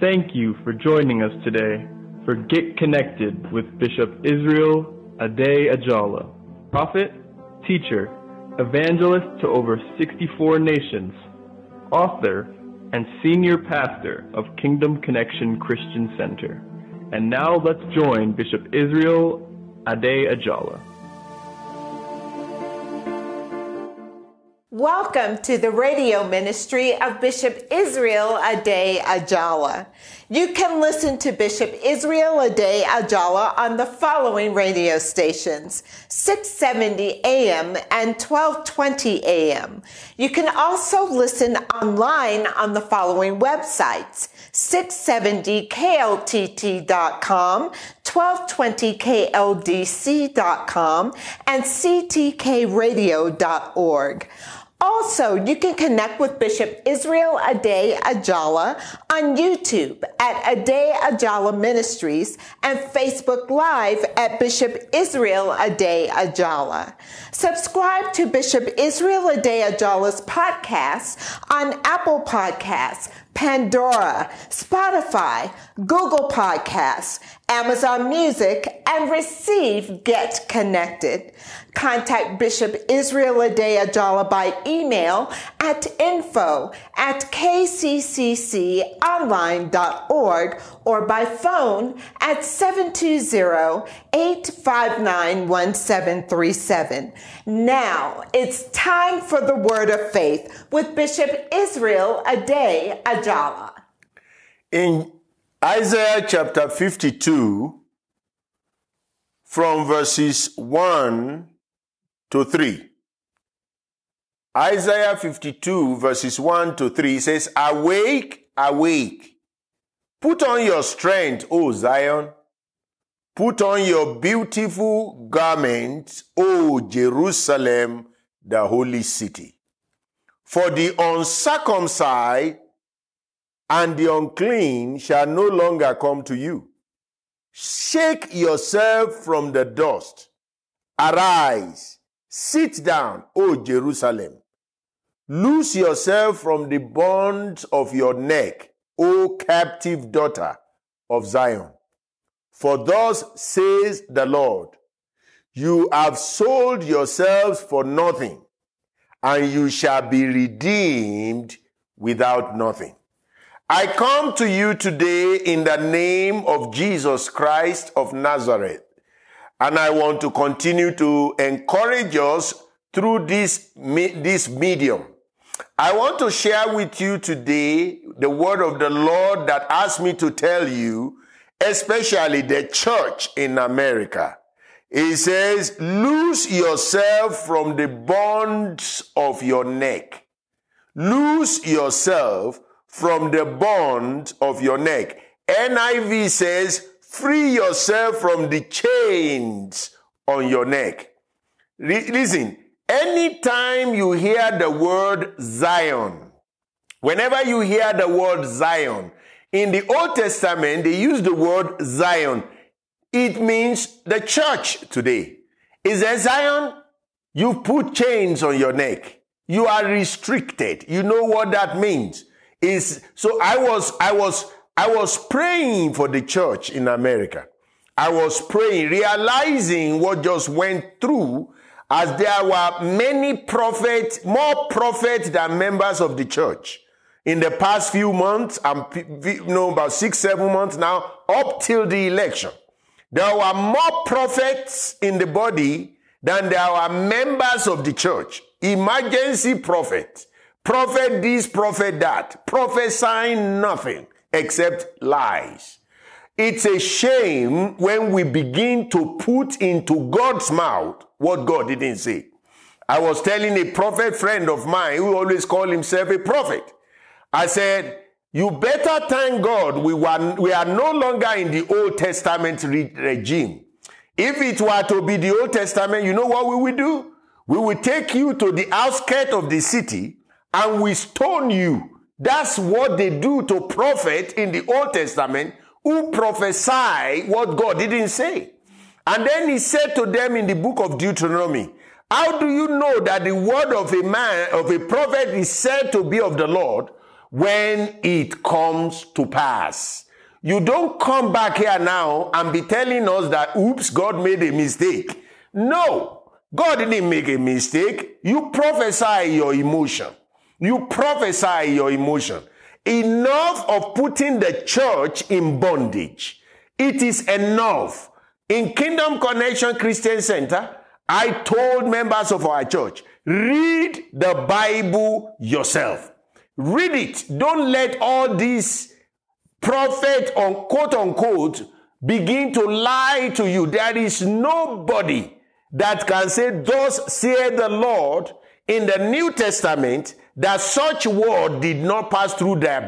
Thank you for joining us today for Get Connected with Bishop Israel Ade Ajala, prophet, teacher, evangelist to over 64 nations, author, and senior pastor of Kingdom Connection Christian Center. And now let's join Bishop Israel Ade Ajala. Welcome to the radio ministry of Bishop Israel Ade Ajala. You can listen to Bishop Israel Ade Ajala on the following radio stations 670 AM and 1220 AM. You can also listen online on the following websites 670kltt.com, 1220kldc.com, and ctkradio.org. Also, you can connect with Bishop Israel Ade Ajala on YouTube at Ade Ajala Ministries and Facebook Live at Bishop Israel Ade Ajala. Subscribe to Bishop Israel Ade Ajala's podcast on Apple Podcasts, Pandora, Spotify, Google Podcasts, Amazon Music, and receive Get Connected. Contact Bishop Israel Ade Ajala by email at info at kccconline.org or by phone at 720-859-1737. Now it's time for the word of faith with Bishop Israel Ade Ajala. In Isaiah chapter 52, from verses 1 to 3. Isaiah 52 verses 1 to 3 says, Awake, awake. Put on your strength, O Zion. Put on your beautiful garments, O Jerusalem, the holy city. For the uncircumcised and the unclean shall no longer come to you. Shake yourself from the dust. Arise Sit down, O Jerusalem. Loose yourself from the bonds of your neck, O captive daughter of Zion. For thus says the Lord, you have sold yourselves for nothing, and you shall be redeemed without nothing. I come to you today in the name of Jesus Christ of Nazareth and I want to continue to encourage us through this, this medium. I want to share with you today the word of the Lord that asked me to tell you, especially the church in America. He says, lose yourself from the bonds of your neck. Lose yourself from the bond of your neck. NIV says, Free yourself from the chains on your neck. Re- listen, anytime you hear the word Zion, whenever you hear the word Zion, in the Old Testament, they use the word Zion. It means the church today. Is there Zion? You put chains on your neck. You are restricted. You know what that means. Is so I was I was I was praying for the church in America. I was praying, realizing what just went through as there were many prophets, more prophets than members of the church. In the past few months, I'm, you know, about six, seven months now, up till the election, there were more prophets in the body than there were members of the church. Emergency prophet, prophet this, prophet that, prophesying nothing except lies. It's a shame when we begin to put into God's mouth what God didn't say. I was telling a prophet friend of mine who always called himself a prophet. I said, you better thank God we, were, we are no longer in the Old Testament re- regime. If it were to be the Old Testament, you know what we will do? We will take you to the outskirts of the city and we stone you that's what they do to prophet in the Old Testament who prophesy what God didn't say. And then he said to them in the book of Deuteronomy, how do you know that the word of a man, of a prophet is said to be of the Lord when it comes to pass. You don't come back here now and be telling us that, oops, God made a mistake. No, God didn't make a mistake. You prophesy your emotion. You prophesy your emotion. Enough of putting the church in bondage. It is enough. In Kingdom Connection Christian Center, I told members of our church, read the Bible yourself. Read it. Don't let all these prophet on quote unquote begin to lie to you. There is nobody that can say, thus saith the Lord in the New Testament that such word did not pass through their,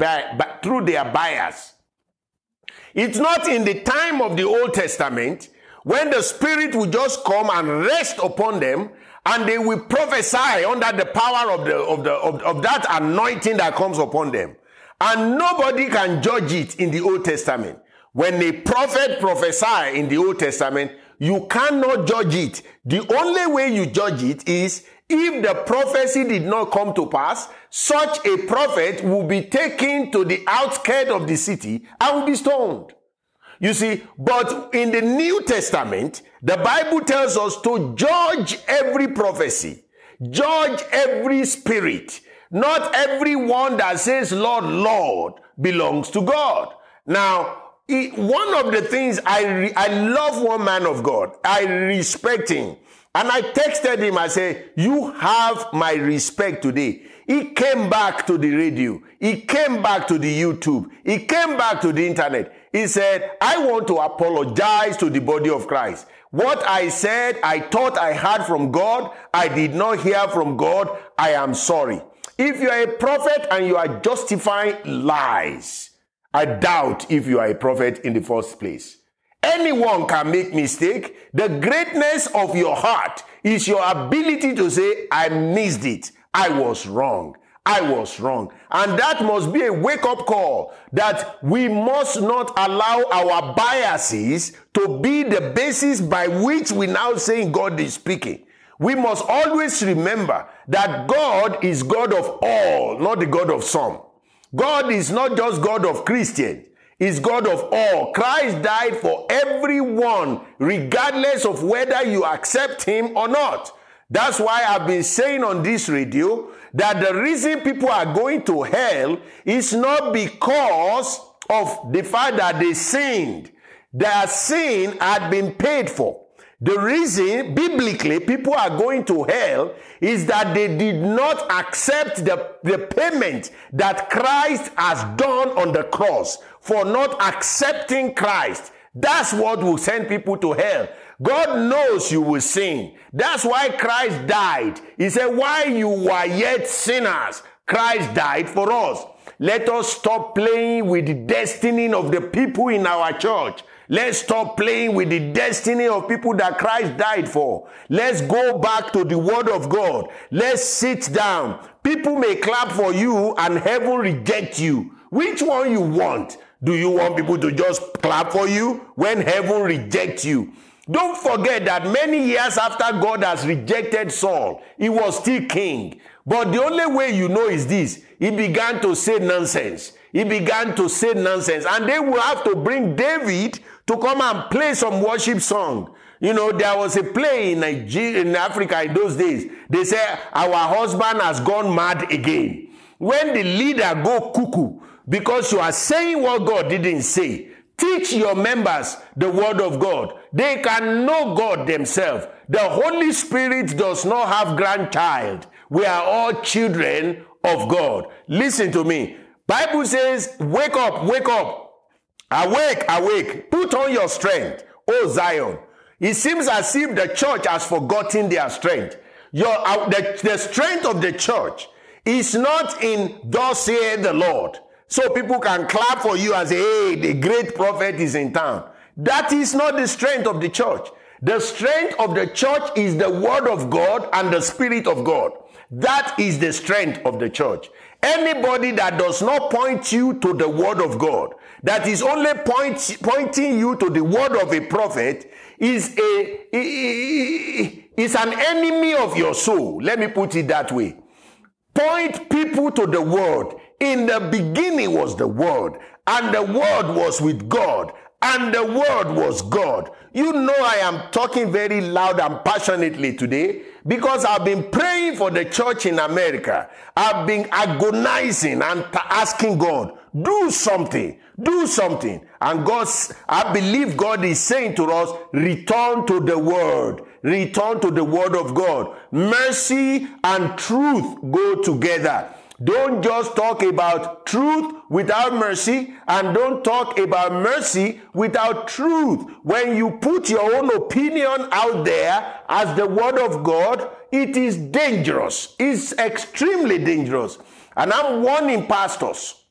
through their bias. It's not in the time of the Old Testament when the Spirit will just come and rest upon them and they will prophesy under the power of the, of the, of, of that anointing that comes upon them. And nobody can judge it in the Old Testament. When a prophet prophesy in the Old Testament, you cannot judge it. The only way you judge it is if the prophecy did not come to pass, such a prophet will be taken to the outskirts of the city and will be stoned. You see, but in the New Testament, the Bible tells us to judge every prophecy, judge every spirit. Not everyone that says Lord, Lord belongs to God. Now, one of the things I, re- I love one man of God. I respect him. And I texted him, I said, you have my respect today. He came back to the radio. He came back to the YouTube. He came back to the internet. He said, I want to apologize to the body of Christ. What I said, I thought I heard from God. I did not hear from God. I am sorry. If you are a prophet and you are justifying lies, I doubt if you are a prophet in the first place. Anyone can make mistake. The greatness of your heart is your ability to say, I missed it. I was wrong. I was wrong. And that must be a wake up call that we must not allow our biases to be the basis by which we now saying God is speaking. We must always remember that God is God of all, not the God of some. God is not just God of Christians is God of all. Christ died for everyone, regardless of whether you accept him or not. That's why I've been saying on this radio that the reason people are going to hell is not because of the fact that they sinned. Their sin had been paid for. The reason biblically people are going to hell is that they did not accept the, the payment that Christ has done on the cross for not accepting Christ. That's what will send people to hell. God knows you will sin. That's why Christ died. He said, while you were yet sinners, Christ died for us. Let us stop playing with the destiny of the people in our church. Let's stop playing with the destiny of people that Christ died for. Let's go back to the Word of God. Let's sit down. People may clap for you and heaven reject you. Which one you want? Do you want people to just clap for you when heaven rejects you? Don't forget that many years after God has rejected Saul, he was still king. But the only way you know is this he began to say nonsense. He began to say nonsense. And they will have to bring David to come and play some worship song. You know, there was a play in Nigeria, in Africa in those days. They say, our husband has gone mad again. When the leader go cuckoo, because you are saying what God didn't say, teach your members the word of God. They can know God themselves. The Holy Spirit does not have grandchild. We are all children of God. Listen to me. Bible says, wake up, wake up. Awake, awake. Put on your strength, O Zion. It seems as if the church has forgotten their strength. Your, uh, the, the strength of the church is not in thus saith the Lord. So people can clap for you and say, hey, the great prophet is in town. That is not the strength of the church. The strength of the church is the word of God and the spirit of God. That is the strength of the church. Anybody that does not point you to the word of God, that is only point, pointing you to the word of a prophet, is a is an enemy of your soul. Let me put it that way. Point people to the word. In the beginning was the Word, and the Word was with God, and the Word was God. You know, I am talking very loud and passionately today because I've been praying for the church in America. I've been agonizing and asking God, do something, do something. And God, I believe God is saying to us, return to the Word, return to the Word of God. Mercy and truth go together. Don't just talk about truth without mercy and don't talk about mercy without truth. When you put your own opinion out there as the word of God, it is dangerous. It's extremely dangerous. And I'm warning pastors.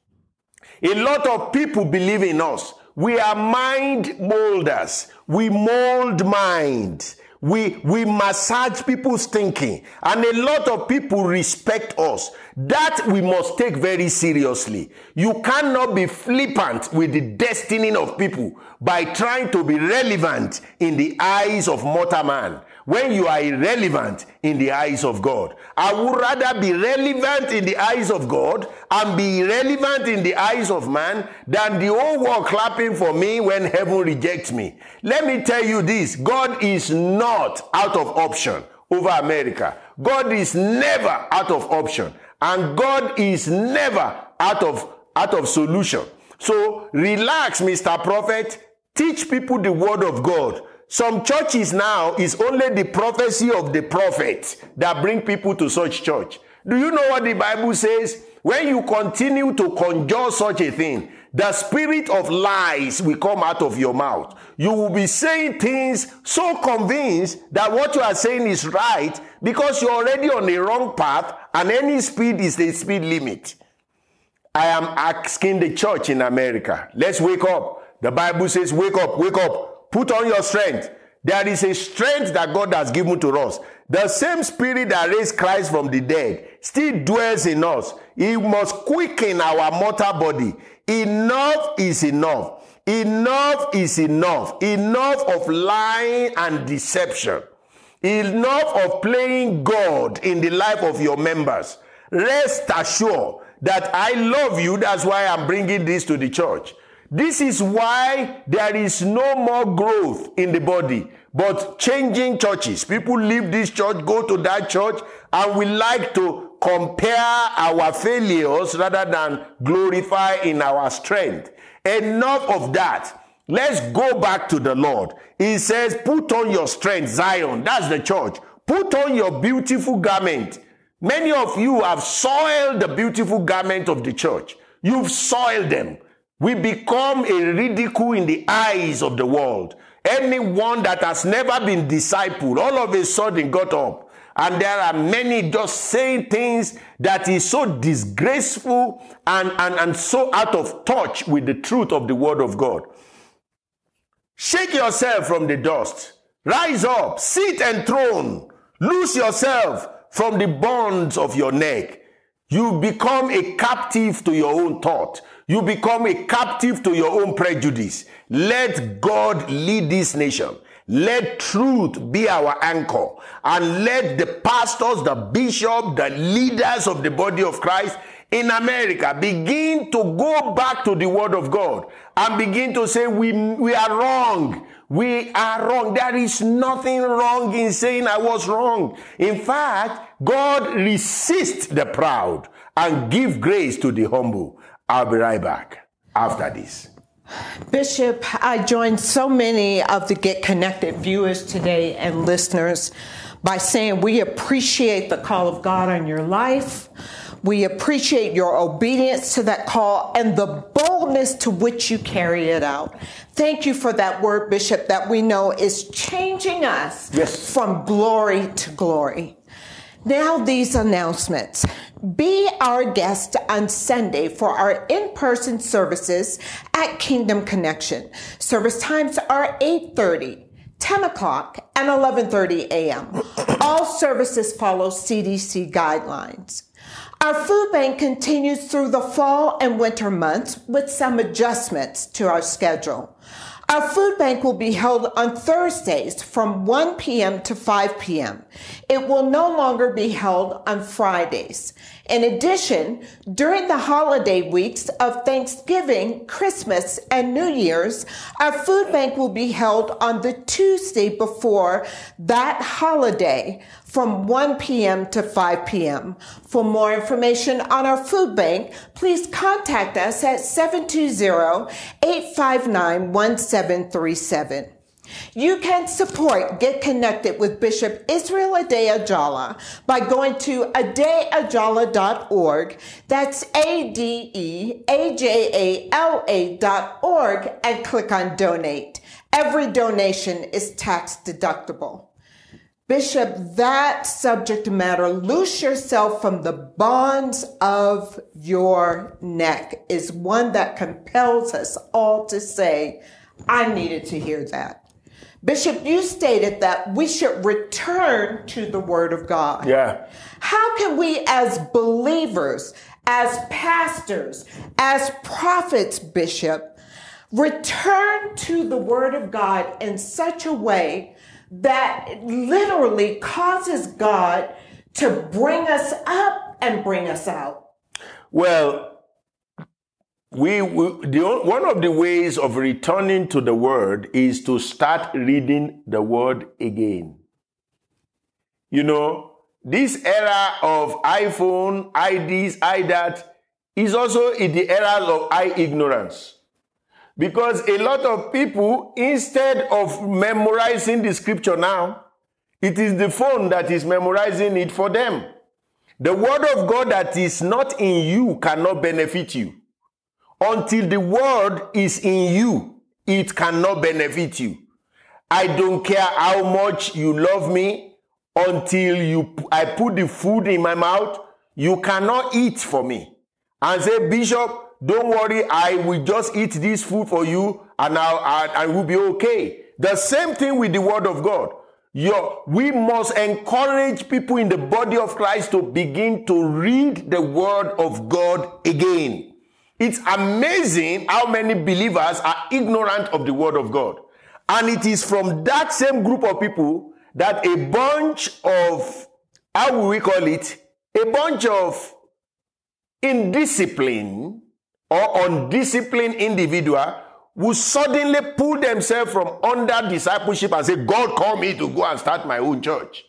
A lot of people believe in us. We are mind molders. We mold minds we we massage people's thinking and a lot of people respect us. That we must take very seriously. You cannot be flippant with the destiny of people by trying to be relevant in the eyes of mortal man when you are irrelevant in the eyes of God. I would rather be relevant in the eyes of God and be irrelevant in the eyes of man than the whole world clapping for me when heaven rejects me. Let me tell you this God is not out of option over America. God is never out of option. And God is never out of out of solution. So relax, Mr. Prophet. Teach people the word of God some churches now is only the prophecy of the prophet that bring people to such church. Do you know what the Bible says? When you continue to conjure such a thing, the spirit of lies will come out of your mouth. You will be saying things so convinced that what you are saying is right because you're already on the wrong path and any speed is the speed limit. I am asking the church in America, let's wake up. The Bible says, wake up, wake up. Put on your strength. There is a strength that God has given to us. The same spirit that raised Christ from the dead still dwells in us. He must quicken our mortal body. Enough is enough. Enough is enough. Enough of lying and deception. Enough of playing God in the life of your members. Rest assured that I love you. That's why I'm bringing this to the church. This is why there is no more growth in the body, but changing churches. People leave this church, go to that church, and we like to compare our failures rather than glorify in our strength. Enough of that. Let's go back to the Lord. He says, Put on your strength, Zion. That's the church. Put on your beautiful garment. Many of you have soiled the beautiful garment of the church. You've soiled them. We become a ridicule in the eyes of the world. Anyone that has never been discipled, all of a sudden got up. And there are many just saying things that is so disgraceful and, and, and so out of touch with the truth of the word of God. Shake yourself from the dust. Rise up, sit enthroned. Loose yourself from the bonds of your neck. You become a captive to your own thought. You become a captive to your own prejudice. Let God lead this nation. Let truth be our anchor. And let the pastors, the bishop, the leaders of the body of Christ in America begin to go back to the word of God and begin to say, we, we are wrong. We are wrong. There is nothing wrong in saying I was wrong. In fact, God resists the proud and give grace to the humble. I'll be right back after this. Bishop, I joined so many of the Get Connected viewers today and listeners by saying we appreciate the call of God on your life. We appreciate your obedience to that call and the boldness to which you carry it out. Thank you for that word, Bishop, that we know is changing us yes. from glory to glory. Now, these announcements. Be our guest on Sunday for our in-person services at Kingdom Connection. Service times are 8:30, 10 o'clock, and 11:30 a.m. All services follow CDC guidelines. Our food bank continues through the fall and winter months with some adjustments to our schedule. Our food bank will be held on Thursdays from 1 p.m. to 5 p.m. It will no longer be held on Fridays. In addition, during the holiday weeks of Thanksgiving, Christmas, and New Year's, our food bank will be held on the Tuesday before that holiday from 1 p.m. to 5 p.m. For more information on our food bank, please contact us at 720-859-1737. You can support Get Connected with Bishop Israel Ade Ajala by going to adeajala.org. That's A-D-E-A-J-A-L-A dot org and click on donate. Every donation is tax deductible. Bishop, that subject matter, loose yourself from the bonds of your neck, is one that compels us all to say, I needed to hear that. Bishop, you stated that we should return to the Word of God. Yeah. How can we, as believers, as pastors, as prophets, Bishop, return to the Word of God in such a way that literally causes God to bring us up and bring us out? Well, we, we the, one of the ways of returning to the word is to start reading the word again. You know, this era of iPhone, IDs, IDAT is also in the era of high ignorance. Because a lot of people, instead of memorizing the scripture now, it is the phone that is memorizing it for them. The word of God that is not in you cannot benefit you. Until the word is in you, it cannot benefit you. I don't care how much you love me until you I put the food in my mouth, you cannot eat for me. And say, Bishop, don't worry, I will just eat this food for you and I'll, I, I will be okay. The same thing with the word of God. Your, we must encourage people in the body of Christ to begin to read the word of God again. It's amazing how many believers are ignorant of the word of God. And it is from that same group of people that a bunch of, how will we call it? A bunch of indisciplined or undisciplined individual will suddenly pull themselves from under discipleship and say, God called me to go and start my own church.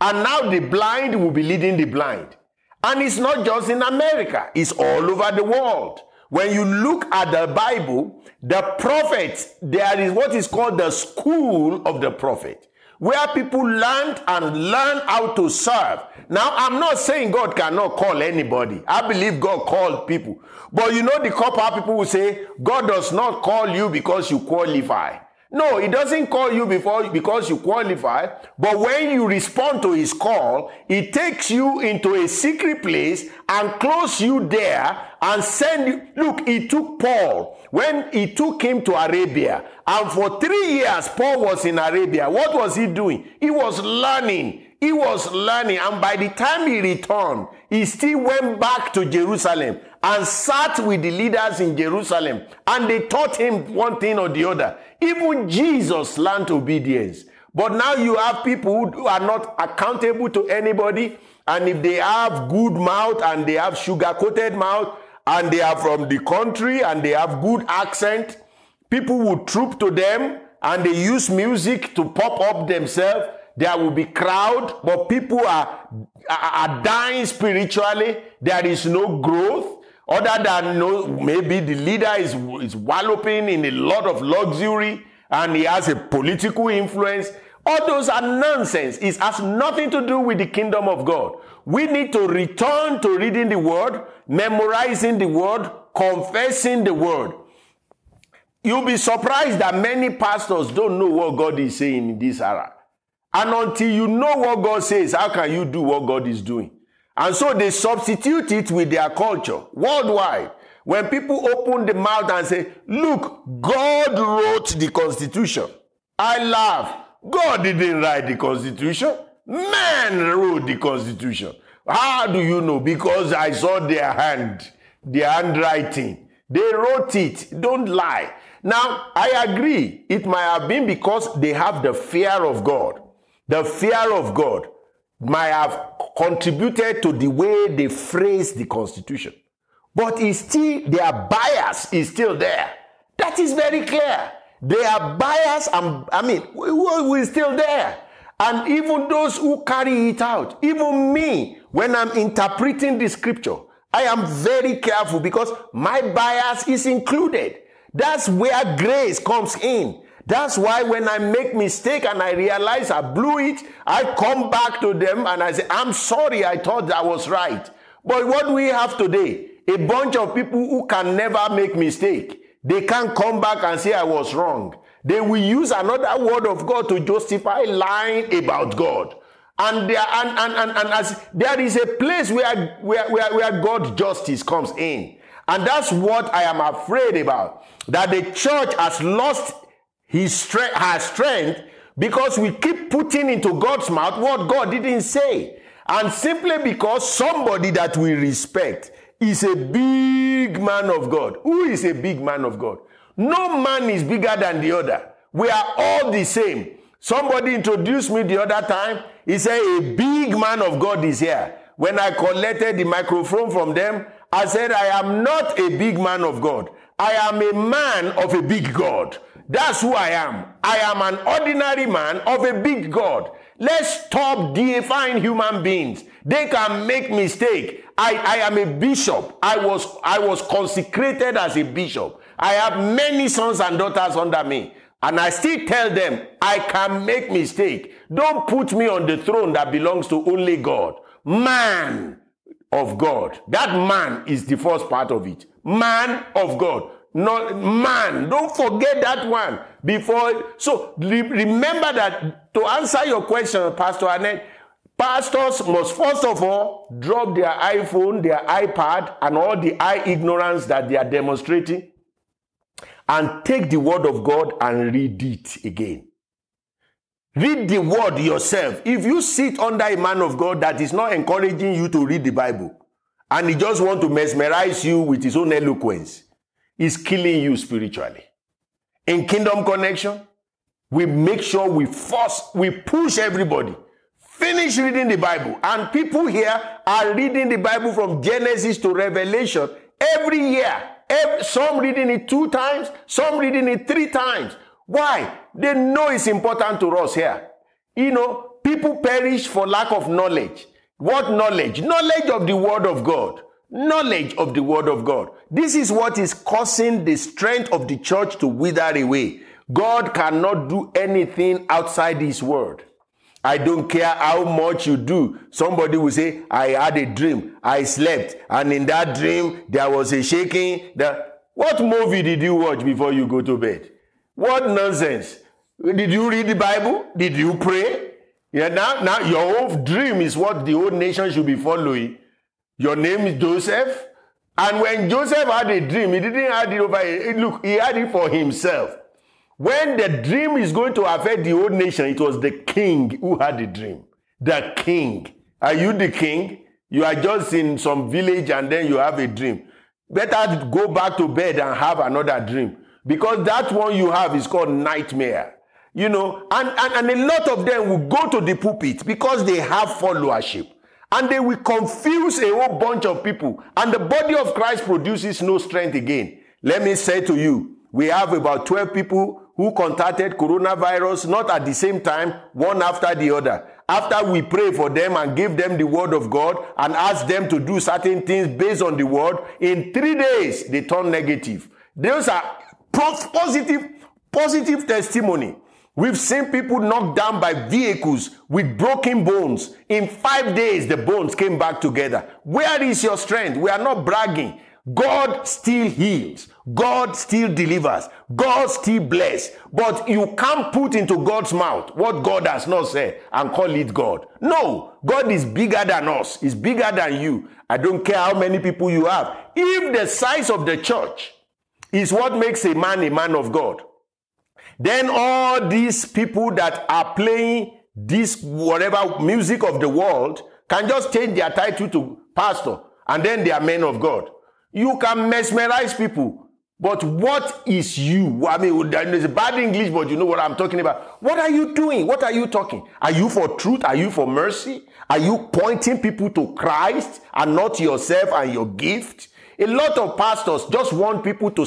And now the blind will be leading the blind. And it's not just in America, it's all over the world. When you look at the Bible, the prophets, there is what is called the school of the prophet, where people learned and learn how to serve. Now, I'm not saying God cannot call anybody. I believe God called people. But you know, the couple people will say, God does not call you because you qualify. No, he doesn't call you before because you qualify, but when you respond to his call, he takes you into a secret place and close you there and send you. Look, he took Paul when he took him to Arabia, and for three years, Paul was in Arabia. What was he doing? He was learning. He was learning, and by the time he returned, he still went back to Jerusalem and sat with the leaders in Jerusalem, and they taught him one thing or the other. Even Jesus learned obedience. But now you have people who are not accountable to anybody, and if they have good mouth and they have sugar coated mouth, and they are from the country and they have good accent, people will troop to them and they use music to pop up themselves there will be crowd, but people are, are dying spiritually. There is no growth. Other than no, maybe the leader is, is walloping in a lot of luxury and he has a political influence. All those are nonsense. It has nothing to do with the kingdom of God. We need to return to reading the word, memorizing the word, confessing the word. You'll be surprised that many pastors don't know what God is saying in this era. And until you know what God says, how can you do what God is doing? And so they substitute it with their culture worldwide. When people open the mouth and say, Look, God wrote the Constitution, I laugh. God didn't write the Constitution. Man wrote the Constitution. How do you know? Because I saw their hand, their handwriting. They wrote it. Don't lie. Now, I agree. It might have been because they have the fear of God. The fear of God. might have contributed to the way they phrase the Constitution. But still, their bias is still there. That is very clear. Their bias, and I mean, we're still there. And even those who carry it out, even me, when I'm interpreting the scripture, I am very careful because my bias is included. That's where grace comes in. That's why when I make mistake and I realize I blew it, I come back to them and I say, I'm sorry, I thought I was right. But what we have today, a bunch of people who can never make mistake. They can't come back and say I was wrong. They will use another word of God to justify lying about God. And there, and, and, and, and as there is a place where, where, where, where justice comes in. And that's what I am afraid about. That the church has lost his strength, her strength because we keep putting into God's mouth what God didn't say. And simply because somebody that we respect is a big man of God. Who is a big man of God? No man is bigger than the other. We are all the same. Somebody introduced me the other time. He said, A big man of God is here. When I collected the microphone from them, I said, I am not a big man of God. I am a man of a big God. That's who I am. I am an ordinary man of a big God. Let's stop deifying human beings. They can make mistake. I, I am a bishop. I was, I was consecrated as a bishop. I have many sons and daughters under me. And I still tell them, I can make mistake. Don't put me on the throne that belongs to only God. Man of God. That man is the first part of it. Man of God not man. Don't forget that one before. So remember that to answer your question, Pastor Annette, pastors must first of all drop their iPhone, their iPad, and all the eye ignorance that they are demonstrating and take the word of God and read it again. Read the word yourself. If you sit under a man of God that is not encouraging you to read the Bible and he just want to mesmerize you with his own eloquence, is killing you spiritually. In Kingdom Connection, we make sure we force, we push everybody. Finish reading the Bible. And people here are reading the Bible from Genesis to Revelation every year. Every, some reading it two times, some reading it three times. Why? They know it's important to us here. You know, people perish for lack of knowledge. What knowledge? Knowledge of the Word of God knowledge of the word of God. This is what is causing the strength of the church to wither away. God cannot do anything outside his word. I don't care how much you do. Somebody will say, I had a dream. I slept. And in that dream, there was a shaking. What movie did you watch before you go to bed? What nonsense. Did you read the Bible? Did you pray? Yeah, now, now your whole dream is what the whole nation should be following. Your name is Joseph. And when Joseph had a dream, he didn't have it over. Look, he had it for himself. When the dream is going to affect the whole nation, it was the king who had the dream. The king. Are you the king? You are just in some village and then you have a dream. Better go back to bed and have another dream. Because that one you have is called nightmare. You know, and, and, and a lot of them will go to the pulpit because they have followership. And they will confuse a whole bunch of people. And the body of Christ produces no strength again. Let me say to you, we have about 12 people who contacted coronavirus, not at the same time, one after the other. After we pray for them and give them the word of God and ask them to do certain things based on the word, in three days, they turn negative. Those are positive, positive testimony. We've seen people knocked down by vehicles with broken bones. In five days, the bones came back together. Where is your strength? We are not bragging. God still heals. God still delivers. God still bless. But you can't put into God's mouth what God has not said and call it God. No, God is bigger than us. He's bigger than you. I don't care how many people you have. If the size of the church is what makes a man a man of God, then all these people that are playing this whatever music of the world can just change their title to pastor and then they are men of God. You can mesmerize people. But what is you? I mean, it's bad English, but you know what I'm talking about. What are you doing? What are you talking? Are you for truth? Are you for mercy? Are you pointing people to Christ and not yourself and your gift? A lot of pastors just want people to,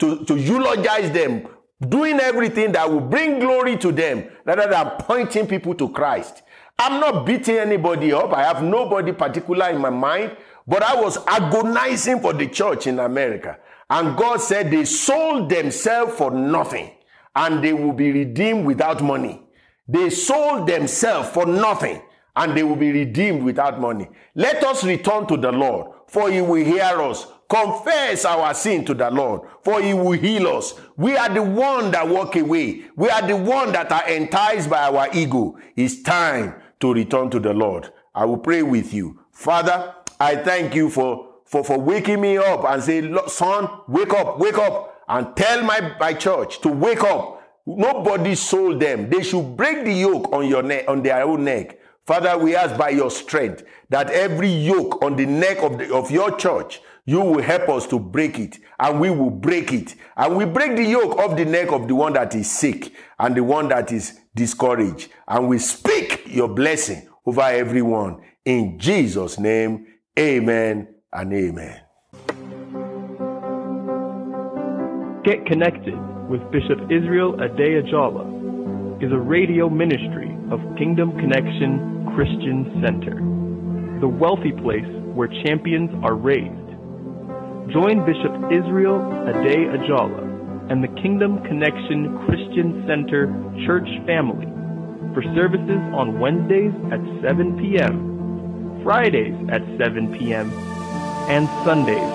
to, to eulogize them, doing everything that will bring glory to them rather than pointing people to Christ. I'm not beating anybody up. I have nobody particular in my mind, but I was agonizing for the church in America. And God said they sold themselves for nothing and they will be redeemed without money. They sold themselves for nothing and they will be redeemed without money. Let us return to the Lord, for he will hear us. Confess our sin to the Lord, for he will heal us. We are the one that walk away. We are the one that are enticed by our ego. It's time to return to the Lord. I will pray with you. Father, I thank you for for, for waking me up and say, son, wake up, wake up, and tell my, my church to wake up. Nobody sold them. They should break the yoke on your neck, on their own neck. Father, we ask by your strength that every yoke on the neck of, the, of your church, you will help us to break it and we will break it. And we break the yoke of the neck of the one that is sick and the one that is discouraged. And we speak your blessing over everyone. In Jesus' name, amen and amen. Get Connected with Bishop Israel Ade Ajala is a radio ministry of Kingdom Connection Christian Center, the wealthy place where champions are raised. Join Bishop Israel Ade Ajala and the Kingdom Connection Christian Center church family for services on Wednesdays at 7 p.m., Fridays at 7 p.m., and Sundays.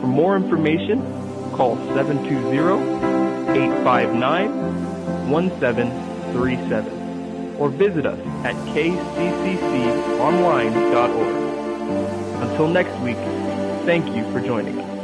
For more information, call 720-859-1737 or visit us at kccconline.org. Until next week, thank you for joining us.